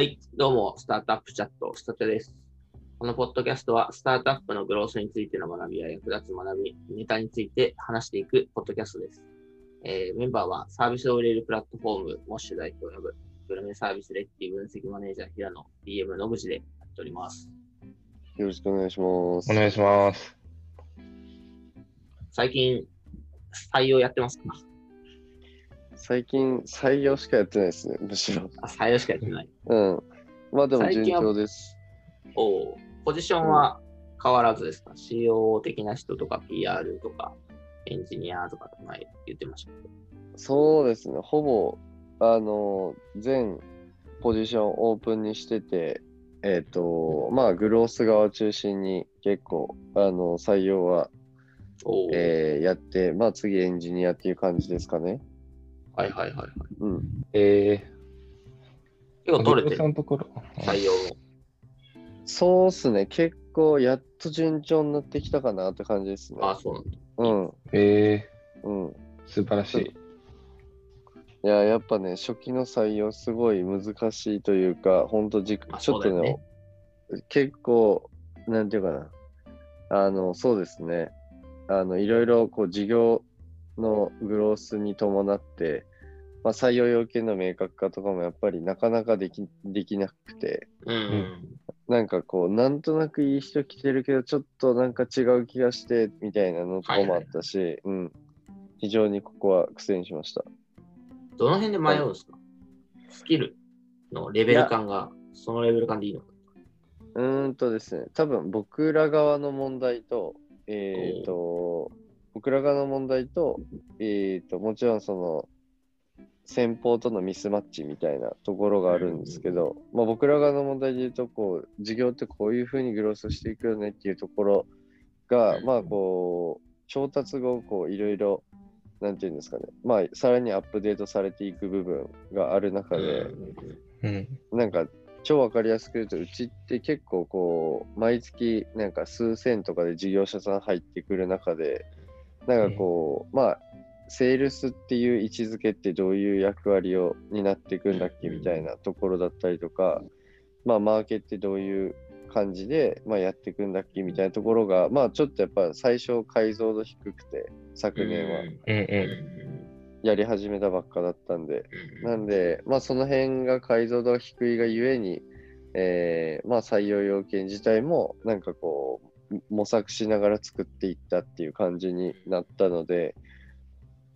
はい、どうも、スタートアップチャット、スタテです。このポッドキャストは、スタートアップのグロースについての学びや役立つ学び、ネタについて話していくポッドキャストです。えーメンバーは、サービスを売れるプラットフォーム、モッシュ代表を呼ぶ、グルメサービスレッティ分析マネージャー、平野、DM 野口でやっております。よろしくお願いします。お願いします。最近、採用やってますか？最近、採用しかやってないですね、むしろ。あ、採用しかやってない。うん。まあでも順調です。おうポジションは変わらずですか、?CO 的な人とか PR とか、エンジニアとか前言ってましたけど。そうですね、ほぼ、あの、全ポジションオープンにしてて、えっ、と、まあ、グロース側を中心に結構、あの、採用は、えーやって、まあ、次エンジニアっていう感じですかね。はいはいはいはい。うん。え結構ー、取れてる？採用も。そうっすね、結構、やっと順調になってきたかなって感じですね。あ、そうなんだ。うん。えうん。ー、素晴らしい。いや、やっぱね、初期の採用すごい難しいというか、ほんとじ、まあちょっとそうだよね、結構、なんていうかな、あの、そうですね、あの、いろいろこう、事業のグロースに伴って、まあ、採用要件の明確化とかもやっぱりなかなかできできなくて、うん、うん。なんかこう、なんとなくいい人来てるけど、ちょっとなんか違う気がして、みたいなのとかもあったし、うん。非常にここは苦戦しました。どの辺で迷うんですか？スキルのレベル感が、そのレベル感でいいのか。うーんとですね、多分僕ら側の問題と、えっ、と、僕ら側の問題と、えっ、と、もちろんその、先方とのミスマッチみたいなところがあるんですけど、まあ、僕ら側の問題で言うと、こう、事業ってこういうふうにグロースしていくよねっていうところが、うんまあ、こう、調達後、こう、いろいろ、なんていうんですかね、まあ、さらにアップデートされていく部分がある中で、うん。なんか超わかりやすく言うと、うちって結構こう、毎月なんか数千とかで事業者さん入ってくる中で、なんかこう、まあ、セールスっていう位置づけってどういう役割を担っていくんだっけみたいなところだったりとか、まあ、マーケってどういう感じで、まあ、やっていくんだっけみたいなところが、まあ、ちょっとやっぱ最初解像度低くて、昨年はうん。うんうんうやり始めたばっかだったんで、うん。なんで、まあ、その辺が解像度が低いがゆえに、えーまあ、採用要件自体も、なんかこう、模索しながら作っていったっていう感じになったので、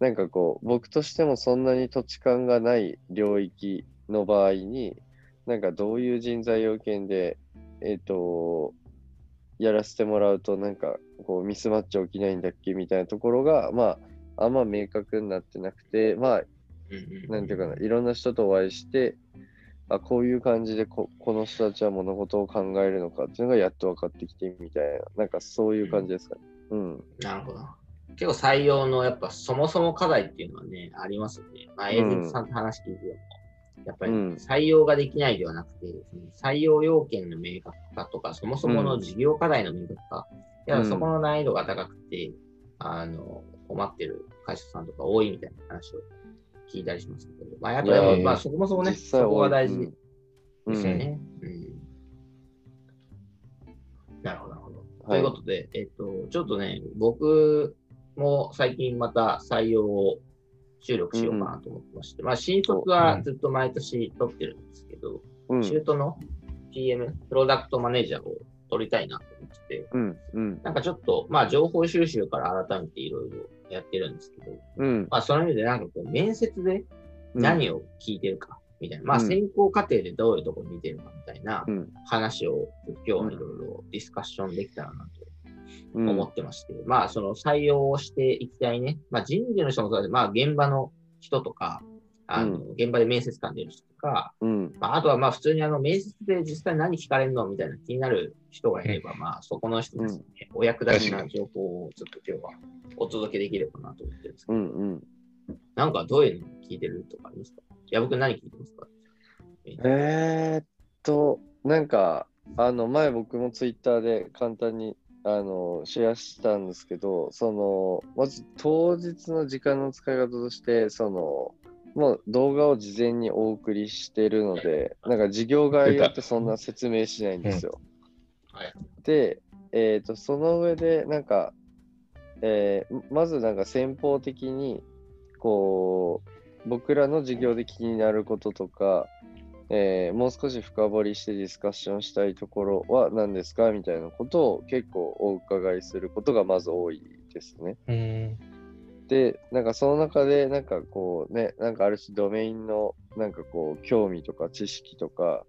なんかこう、僕としてもそんなに土地勘がない領域の場合に、なんかどういう人材要件で、えっ、と、やらせてもらうと、なんかこう、ミスマッチ起きないんだっけみたいなところが、まあ、あんま明確になってなくて、まあ、うんなんていうかな、いろんな人とお会いして、あ、こういう感じでここの人たちは物事を考えるのかっていうのがやっと分かってきてみたいな、なんかそういう感じですかね。うん。なるほど。結構採用のやっぱそもそも課題っていうのはね、ありますよね。まあ、エージェントさんと話聞いても、やっぱりうん。採用ができないではなくて、その採用要件の明確化とか、そもそもの事業課題の明確化、いやうんそこの難易度が高くて、あの、困ってる会社さんとか多いみたいな話を聞いたりしますけど、まあ、やっぱり、まあ、そもそもね、そこが大事ですよね。うん。なるほど、なるほど。とはい。いうことで、えっと、ちょっとね、僕も最近また採用を収録しようかなと思ってまして、まあ、新卒はずっと毎年取ってるんですけど、うん。中途の PM、プロダクトマネージャーを取りたいなと思ってて、うん。うん。なんかちょっと、まあ、情報収集から改めていろいろやってるんですけど、うん。まあ、その意味でなんかこう、面接で何を聞いてるか、みたいな、まあ、うん選考過程でどういうところ見てるかみたいなうん。話を今日はいろいろディスカッションできたらな。思ってまして、まあ、その採用をしていきたいね、まあ、人事の人もそうだし、まあ、現場の人とか、あの、現場で面接官出る人とか、うん。まあ、あとはまあ、普通にあの、面接で実際何聞かれるのみたいな気になる人がいれば、まあ、そこの人ですね、お役立ちな情報をちょっと今日はお届けできればなと思ってるんですけど、うん。うん。なんかどういうの聞いてるとかありますか？矢部ん何聞いてますか？えーっと、なんか、あの、前僕もツイッターで簡単に、あの、シェアしたんですけど、その、まず当日の時間の使い方として、その、もう動画を事前にお送りしてるので、なんか事業概要ってそんな説明しないんですよ。はいで、えっ、と、その上で、なんか、えーまずなんか先方的に、こう、僕らの事業で気になることとか、えーもう少し深掘りしてディスカッションしたいところは何ですかみたいなことを結構お伺いすることがまず多いですね。で、なんかその中で、なんかこうね、なんかある種ドメインのなんかこう興味とか知識とか、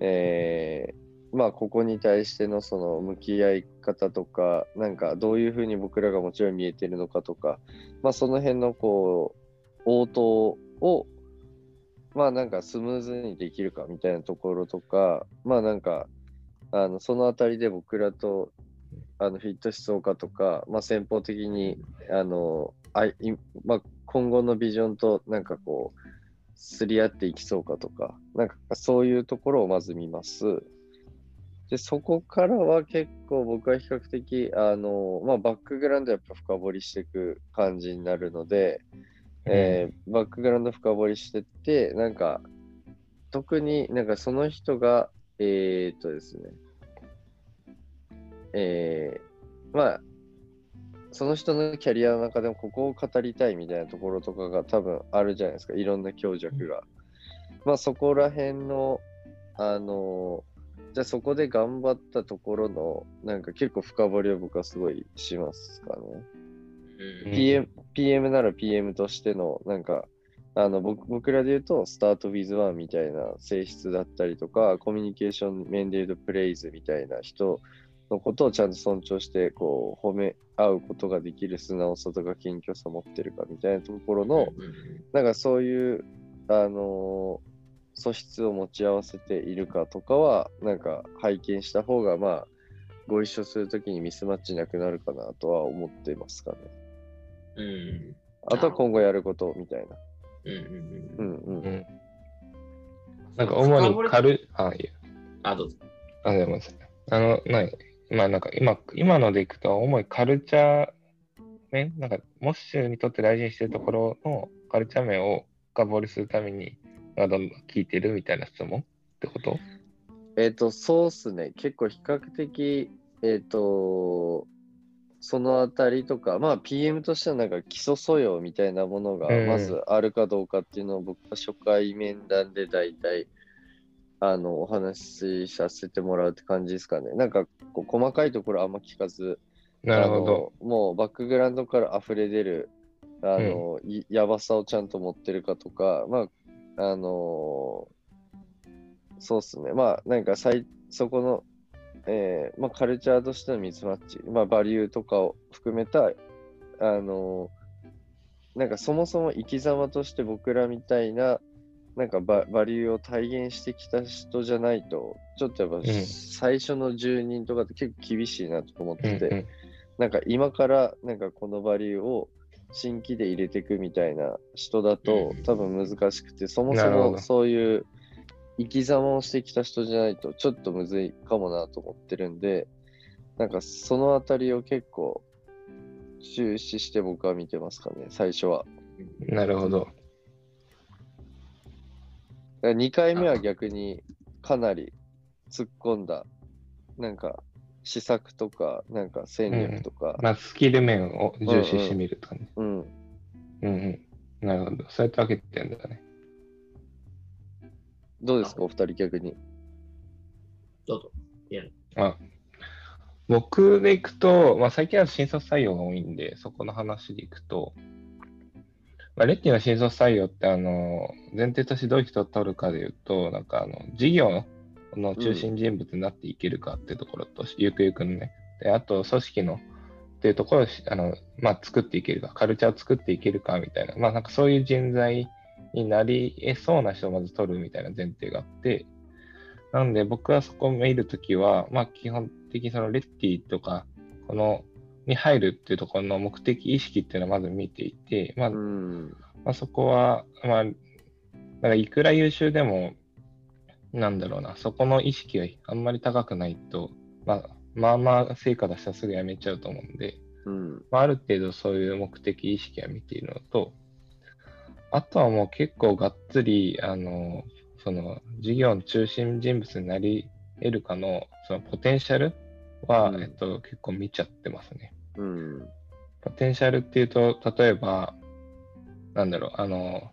えーまあここに対してのその向き合い方とか、なんかどういうふうに僕らがもちろん見えてるのかとか、まあその辺のこう応答をまあなんかスムーズにできるかみたいなところとか、まあなんかあのそのあたりで僕らとあのフィットしそうかとか、まあ先方的にあのあいまあ、今後のビジョンとなんかこう、すり合っていきそうかとか、なんかそういうところをまず見ます。で、そこからは結構僕は比較的、あの、まあ、バックグラウンドやっぱ深掘りしていく感じになるので、えーバックグラウンド深掘りしてって、なんか、特になんかその人が、えーっとですね、えーまあ、その人のキャリアの中でもここを語りたいみたいなところとかが多分あるじゃないですか、いろんな強弱が。まあそこら辺の、あのじゃあそこで頑張ったところの、なんか結構深掘りを僕はすごいしますかね。うん。PM, PM なら PM としての、なんか、あの僕僕らで言うと、スタート with one みたいな性質だったりとか、コミュニケーション面で言うと、プレイズみたいな人のことをちゃんと尊重して、こう、褒め合うことができる素直さとか謙虚さを持ってるかみたいなところの、なんかそういう、あのー素質を持ち合わせているかとかは、なんか拝見した方が、まあ、ご一緒するときにミスマッチなくなるかなとは思ってますかね。うん。あとは今後やることみたいな。うんうんううん。んうん。うん。なんか主に軽い、あ、い。あ、どうぞ。あ、でも、あの、ない、まあなんか今、今のでいくと、主にカルチャー面、なんか、モッシュにとって大事にしてるところのカルチャー面を深掘りするために、まあどんどん聞いてるみたいな質問ってこと？えっ、と、そうっすね。結構比較的、えっ、と、そのあたりとか、まあ PM としてはなんか基礎素養みたいなものがうんまずあるかどうかっていうのを僕は初回面談で大体あのお話しさせてもらうって感じですかね。なんかこう細かいところあんま聞かず、なるほど。もうバックグラウンドから溢れ出るあの、いやばさをちゃんと持ってるかとか、まあ、あのそうっすね。まあ、なんかそこの、えーまあ、カルチャーとしてのミスマッチ、まあ、バリューとかを含めた、あのなんかそもそも生き様として僕らみたいな、なんかババリューを体現してきた人じゃないと、ちょっとやっぱ、ん。最初の10人とかって結構厳しいなと思ってて、うんうんなんか今からなんかこのバリューを新規で入れていくみたいな人だとうん多分難しくて、そもそもそういう生き様をしてきた人じゃないとちょっとむずいかもなと思ってるんで、なんかそのあたりを結構注視して僕は見てますかね、最初は。なるほど。2回目は逆にかなり突っ込んだ、なんか施策とか、なんか戦略とか、まあ、スキル面を重視してみるとかね。うん、うんうん。なるほど。そうやって分けてるんだね。どうですか、お二人逆に。どうぞ。あ僕でいくと、まあ、最近は新卒採用が多いんで、そこの話でいくと、まあ、レッティの新卒採用って、あの、前提としてどういう人を取るかでいうと、なんか、あの、事業の中心人物になっていけるかっていうところと、ゆくゆくのね。で、あと、組織の、っていうところをし、あの、まあ、作っていけるか、カルチャーを作っていけるかみたいな、まあ、なんかそういう人材になり得そうな人をまず取るみたいな前提があって、なんで僕はそこを見るときは、まあ基本的にそのレッティとか、この、に入るっていうところの目的意識っていうのをまず見ていて、まあ、うん。まあ、そこは、まあ、だからいくら優秀でも、なんだろうな、そこの意識があんまり高くないと、まあ、まあまあ成果出したらすぐ辞めちゃうと思うんで、うん。まあ、ある程度そういう目的意識は見ているのと、あとはもう結構がっつり、あの、その事業の中心人物になり得るかの、そのポテンシャルは、うんえっと、結構見ちゃってますね。うん。ポテンシャルっていうと、例えば、なんだろう、あの、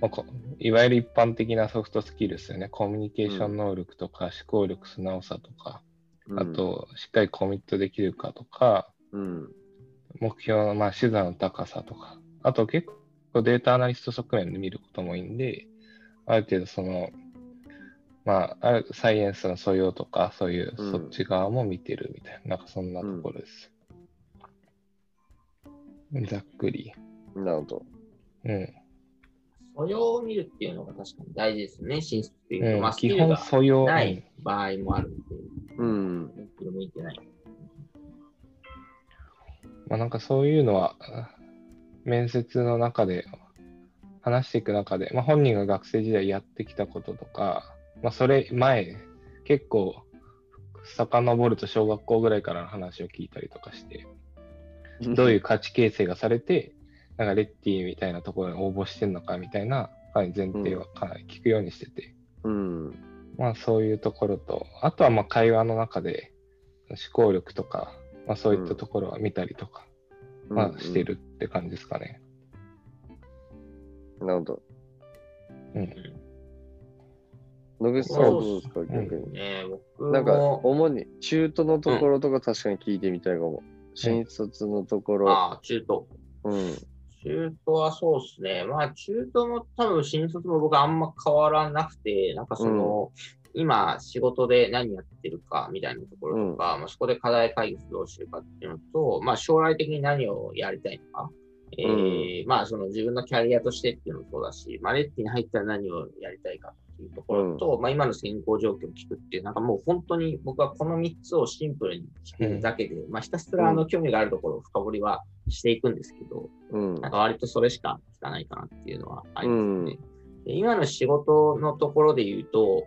まあこいわゆる一般的なソフトスキルですよね。コミュニケーション能力とか、思考力、素直さとか、あと、しっかりコミットできるかとか、うん。目標の、まあ、視座の高さとか、あと結構データアナリスト側面で見ることも多いんで、ある程度その、まあ、あるサイエンスの素養とか、そういううんそっち側も見てるみたいな、なんかそんなところです。ざっくり。なるほど。うん。素養を見るっていうのが確かに大事ですね、進出っていうと。うんまあ、スキ基本ルが素養。ない場合もあるんで、うん。スキル向いてない。まあ、なんかそういうのは、あ面接の中で話していく中で、まあ、本人が学生時代やってきたこととか、まあ、それ前、結構、遡ると小学校ぐらいからの話を聞いたりとかして、どういう価値形成がされて、なんかレッティみたいなところに応募してんのかみたいな、かなり前提はかなり聞くようにしてて、うん。まあそういうところと、あとはまあ会話の中で思考力とか、まあそういったところは見たりとか、まあしてるって感じですかね。うん。なるほど。うん。野口さんはどうですか、ん逆に？ね僕なんか、も、主に中途のところとか確かに聞いてみたいかも。新卒のところ。ああ、中途。うん。中途はそうですね。まあ、中途も多分新卒も僕はあんま変わらなくて、なんかその、今仕事で何やってるかみたいなところとか、まあ、そこで課題解決どうしてるかっていうのと、まあ、将来的に何をやりたいのか。えーまあ、その自分のキャリアとしてっていうのもそうだし、まあ、レッティに入ったら何をやりたいかっていうところと、まあ、今の選考状況を聞くっていう、なんかもう本当に僕はこの3つをシンプルに聞くだけで、まあ、ひたすらあの興味があるところを深掘りはしていくんですけど、うん。なんか割とそれしか聞かないかなっていうのはありますね。で今の仕事のところで言うと、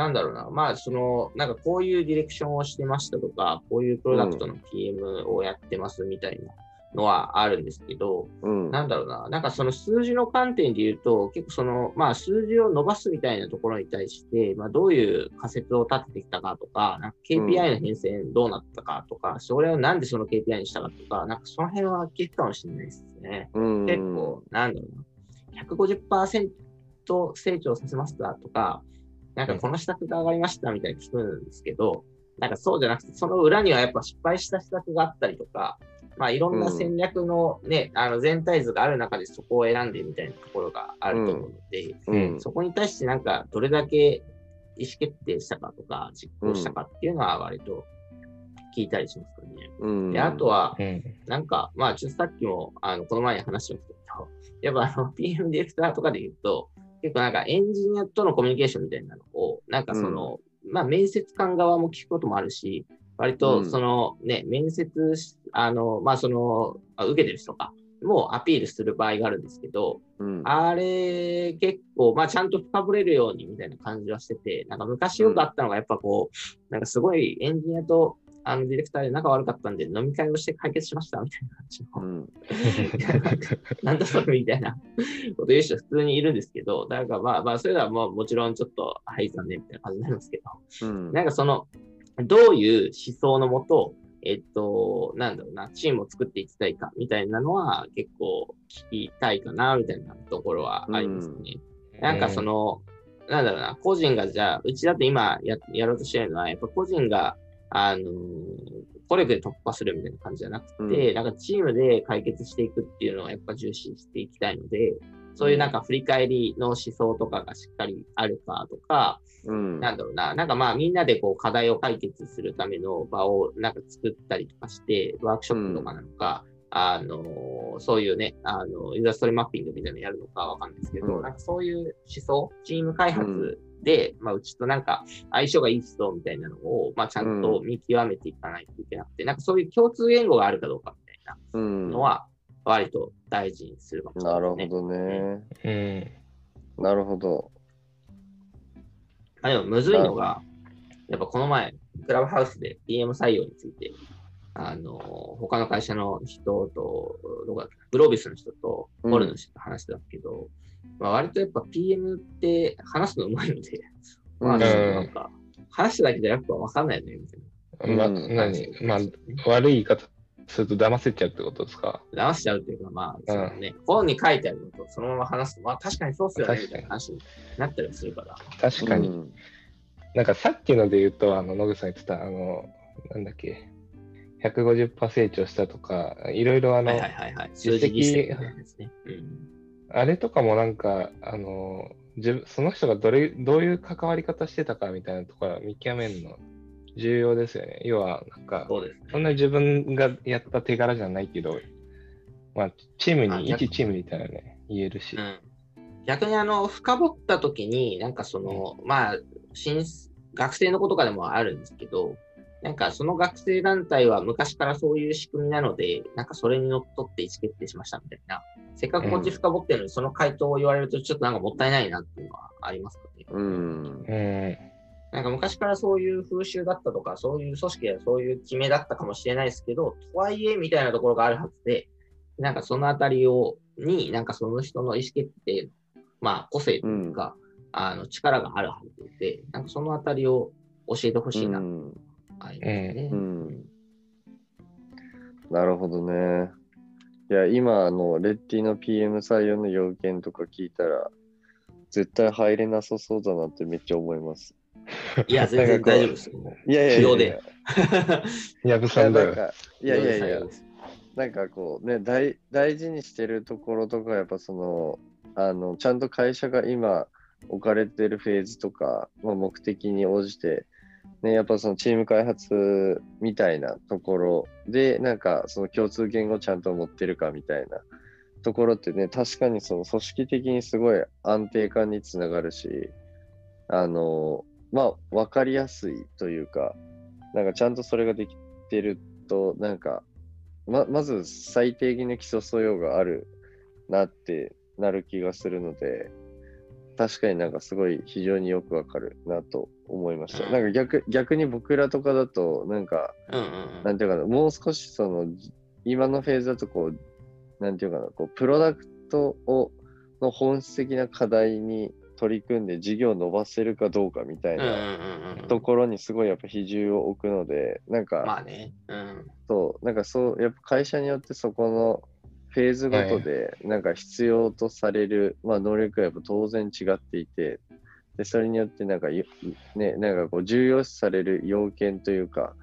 なんだろうな、まあ、その、なんかこういうディレクションをしてましたとか、こういうプロダクトの PM をやってますみたいなのはあるんですけど、うん。なんだろうな、なんかその数字の観点で言うと、結構その、まあ数字を伸ばすみたいなところに対して、まあどういう仮説を立ててきたかとか、なんか KPI の変遷どうなったかとか、それをなんでその KPI にしたかとか、なんかその辺は聞くかもしれないですね。うん、結構、なんだろうな、150%成長させましたとか、なんかこの施策が上がりましたみたいに聞くんですけど、なんかそうじゃなくて、その裏にはやっぱ失敗した施策があったりとか、まあいろんな戦略のね、あの全体図がある中でそこを選んでみたいなところがあると思うので、うん。そこに対してなんかどれだけ意思決定したかとか、実行したかっていうのは割と聞いたりしますかね。うん。で、あとは、うん。なんか、まあ、ちょっとさっきも、あの、この前に話しましたけど、やっぱあの、PM ディレクターとかで言うと、結構なんかエンジニアとのコミュニケーションみたいなのを、なんかその、まあ、面接官側も聞くこともあるし、割とそのね、面接し、あの、まあ、その、あ受けてる人か、もアピールする場合があるんですけど、うん。あれ、結構、まあ、ちゃんと深掘れるようにみたいな感じはしてて、なんか昔よくあったのが、やっぱこう、なんかすごいエンジニアと、あの、ディレクターで仲悪かったんで、飲み会をして解決しましたみたいな感じの、うん。なんだそれみたいなこと言う人普通にいるんですけど、だからまあまあ、それはもうもちろんちょっと、はい、残念みたいな感じになりますけど、うん。なんかその、どういう思想のもと、えっと、なんだろうな、チームを作っていきたいかみたいなのは結構聞きたいかな、みたいなところはありますね。なんかその、なんだろうな、個人がじゃあ、うちだと今ややろうとしてるのは、やっぱ個人が、あのー、コ力で突破するみたいな感じじゃなくて、うん。なんかチームで解決していくっていうのをやっぱ重視していきたいので、そういうなんか振り返りの思想とかがしっかりあるかとか、うん。なんだろうな、なんかまあみんなでこう課題を解決するための場をなんか作ったりとかして、ワークショップとかなのか、あの、そういうね、あの、ユーザーストーリーマッピングみたいなのやるのかわかんないですけど、うん。なんかそういう思想、チーム開発で、まあうちとなんか相性がいい人みたいなのを、まあちゃんと見極めていかないといけなくて、なんかそういう共通言語があるかどうかみたいなうん。のは、割と大事にするかもしれないですね。なるほどね。うん。なるほど。あでもむずいのが、やっぱこの前、クラブハウスで PM 採用についてあの、他の会社の人と、どこだっけなグロービスの人と、うんホルの人と話してたけど、まあ、割とやっぱ PM って話すのうまいので、まあ、うんなんか、話しただけじゃやっぱ分かんないよね、みたいまあ、うん何まあ、悪い言い方すると騙せちゃうってことですかな。騙しちゃうっていうか、まあ、そのね、本に書いてあるのとそのまま話すと、まあ確かにそうっすよね、み確かにたいな話になったりするから。確かに。うんなんかさっきので言うと、あの、野口さん言ってた、あの、なんだっけ、150%成長したとか、いろいろあの、はいはいはいはい。数字にしてるやつね。うん。あれとかもなんか、あの、自分その人がどれどういう関わり方してたかみたいなところは見極めるの重要ですよね。要は、なんか、そね。そんな自分がやった手柄じゃないけど、まあ、チームに、一チームみたいなね、言えるし。うん、逆にあの深掘った時になんかその、まあ新学生の子とかでもあるんですけどなんかその学生団体は昔からそういう仕組みなのでなんかそれにのっとって意思決定しましたみたいなせっかくこっち深掘ってるのにその回答を言われるとちょっとなんかもったいないなっていうのはありますかね。うん。うん。なんか昔からそういう風習だったとか、そういう組織やそういう決めだったかもしれないですけど、とはいえみたいなところがあるはずで、なんかそのあたりを、に、なんかその人の意思決定、まあ個性というか、あの力があるはずで、なんかそのあたりを教えてほしいな、うんありますね。うんなるほどね。いや、今、あの、レッティの PM 採用の要件とか聞いたら、絶対入れなさそうだなってめっちゃ思います。いや、全然大丈夫ですよ。いやいやいやいや。不要でやぶいさんだよ。やなんかいやいやいやなんかこうね大、大事にしてるところとか、やっぱその、あの、ちゃんと会社が今置かれてるフェーズとか、まあ、目的に応じて、ね、やっぱそのチーム開発みたいなところで、なんかその共通言語をちゃんと持ってるかみたいなところってね、確かにその組織的にすごい安定感につながるし、あの、まあ、わかりやすいというか、なんかちゃんとそれができてると、なんか、ままず最低限の基礎素養があるなってなる気がするので、確かになんかすごい非常によくわかるなと思いました。うんなんか逆逆に僕らとかだと、なんか、うんうんうんなんていうかな、もう少しその、じ今のフェーズだとこう、なんていうかな、こう、プロダクトを、の本質的な課題に取り組んで事業を伸ばせるかどうかみたいなところにすごいやっぱ比重を置くので、なんか、まあね。うん。そう、なんかそう、やっぱ会社によってそこのフェーズごとで、なんか必要とされる、まあ能力はやっぱ当然違っていて、で、それによってなんかゆ、ね、なんかこう重要視される要件というか、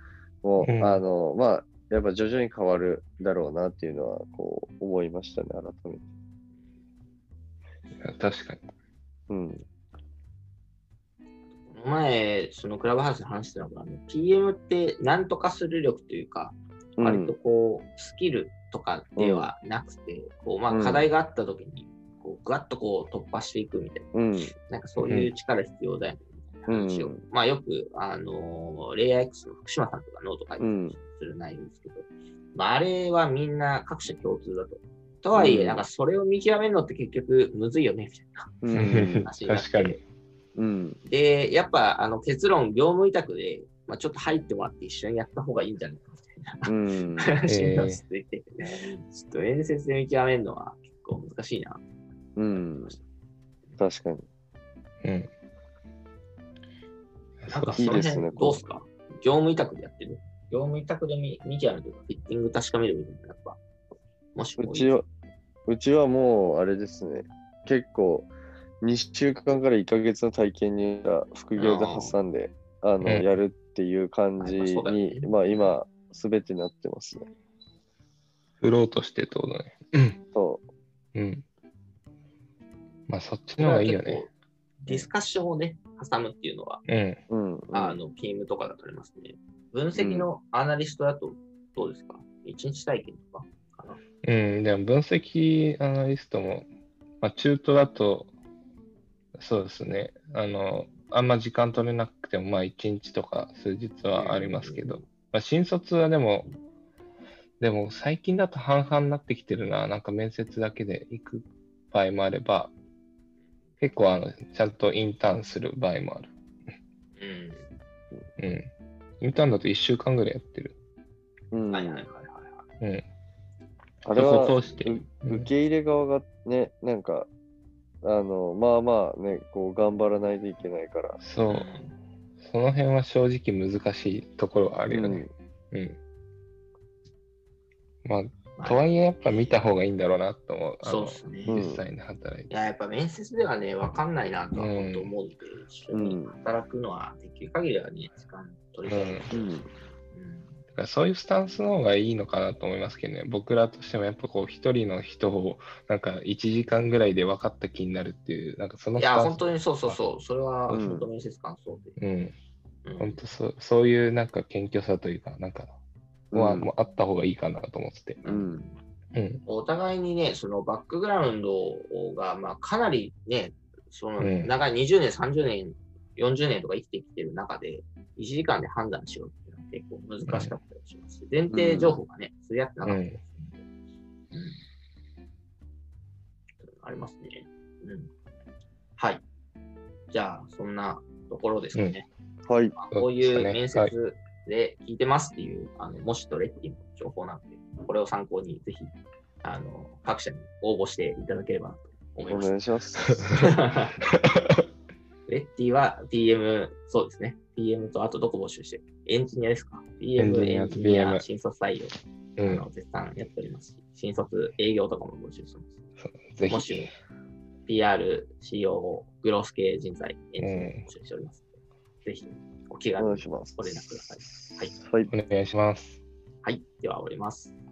もう、うんあの、まあ、やっぱ徐々に変わるだろうなっていうのは、こう、思いましたね、改めて。確かに。うん。前、そのクラブハウスで話してたのが、ね、PM って何とかする力というか、うん割とこう、スキルとかではなくて、こうまうんあ、課題があった時に、こうぐわっとこう突破していくみたいな、うん。なんかそういう力必要だよねみたいな話を、うんまあよく、あのーレイヤー X の福島さんとかノート書いてうん。する内容ですけど、まあ、あれはみんな各社共通だと。とはいえ、うんなんかそれを見極めるのって結局むずいよね、みたいな。うん。話になって確かに。うん。で、やっぱあの結論、業務委託で、まあ、ちょっと入ってもらって一緒にやった方がいいんじゃないかうん。話になってて、ちょっと面接で見極めるのは結構難しいな。うん。確かに。うん。なんかいいその辺ですねどうすか？業務委託でやってる？業務委託で見見極めるというか、フィッティング確かめるみたいな、やっぱ。もしもうちは、うちはもう、あれですね、結構、2週間から1ヶ月の体験に副業で挟んで、あの、うんやるっていう感じに、ねまあ今、すべてなってますね。フローとしてってことね。そうん。まあ、そっちの方がいいよね。。ディスカッションをね、挟むっていうのは、うん。う。うん。うんあの、ピームとかだとありますね。分析のアナリストだとどうですか？一日体験とかかな？うん、でも分析アナリストも、まあ、中途だと、そうですね、あの、あんま時間取れなくても、まあ、1日とか数日はありますけど、まあ、新卒はでも、でも最近だと半々になってきてるな、なんか面接だけで行く場合もあれば、結構あの、ちゃんとインターンする場合もある。うん。うん。インターンだと1週間ぐらいやってる。うん。はいはいはいはいはい。うん。あれはそこを通してう受け入れ側がね、なんか、あの、まあまあね、こう頑張らないといけないから。そう。その辺は正直難しいところはあるよね。うん。まあ、とはいえやっぱ見た方がいいんだろうなと思う。そうですね。うん実際に働いて。いや、やっぱ面接ではね、わかんないなとは本当思うんで、一緒にうん働くのはできる限りはね、時間取りたい。うんうん。からそういうスタンスの方がいいのかなと思いますけどね。僕らとしてもやっぱこう一人の人をなんか1時間ぐらいで分かった気になるっていう、なんかそのいや、本当にそうそうそう。それはうん本当面接官そうで。うん。うん本当そうそういうなんか謙虚さというか、なんか、は、うんもうあった方がいいかなと思ってて。うん。うん。お互いにね、そのバックグラウンドが、まあ、かなりね、そのうん長い20年、30年、40年とか生きてきてる中で、1時間で判断しようっ結構難しかったりしますし、前提情報がね、釣り合ってなかったりするので、うんありますね。うん。はい。じゃあ、そんなところですかね。はい。まあこういう面接で聞いてますっていう、あの、もしとレッティの情報なんで、これを参考にぜひ、あの、各社に応募していただければなと思いおます。願いします。レッティは PM、そうですね。PM とあとどこ募集してる？エンジニアですか ?PM、エンジニアとエンジニア、PM 新卒採用、うん。あの絶賛やっておりますし、新卒営業とかも募集してます。ぜひ。もし、PR、COO、グロース系人材、エンジニア募集しております。ぜひ、お気お軽に願いします。ご連絡ください。はい。はい。お願いします。はい。では終わります。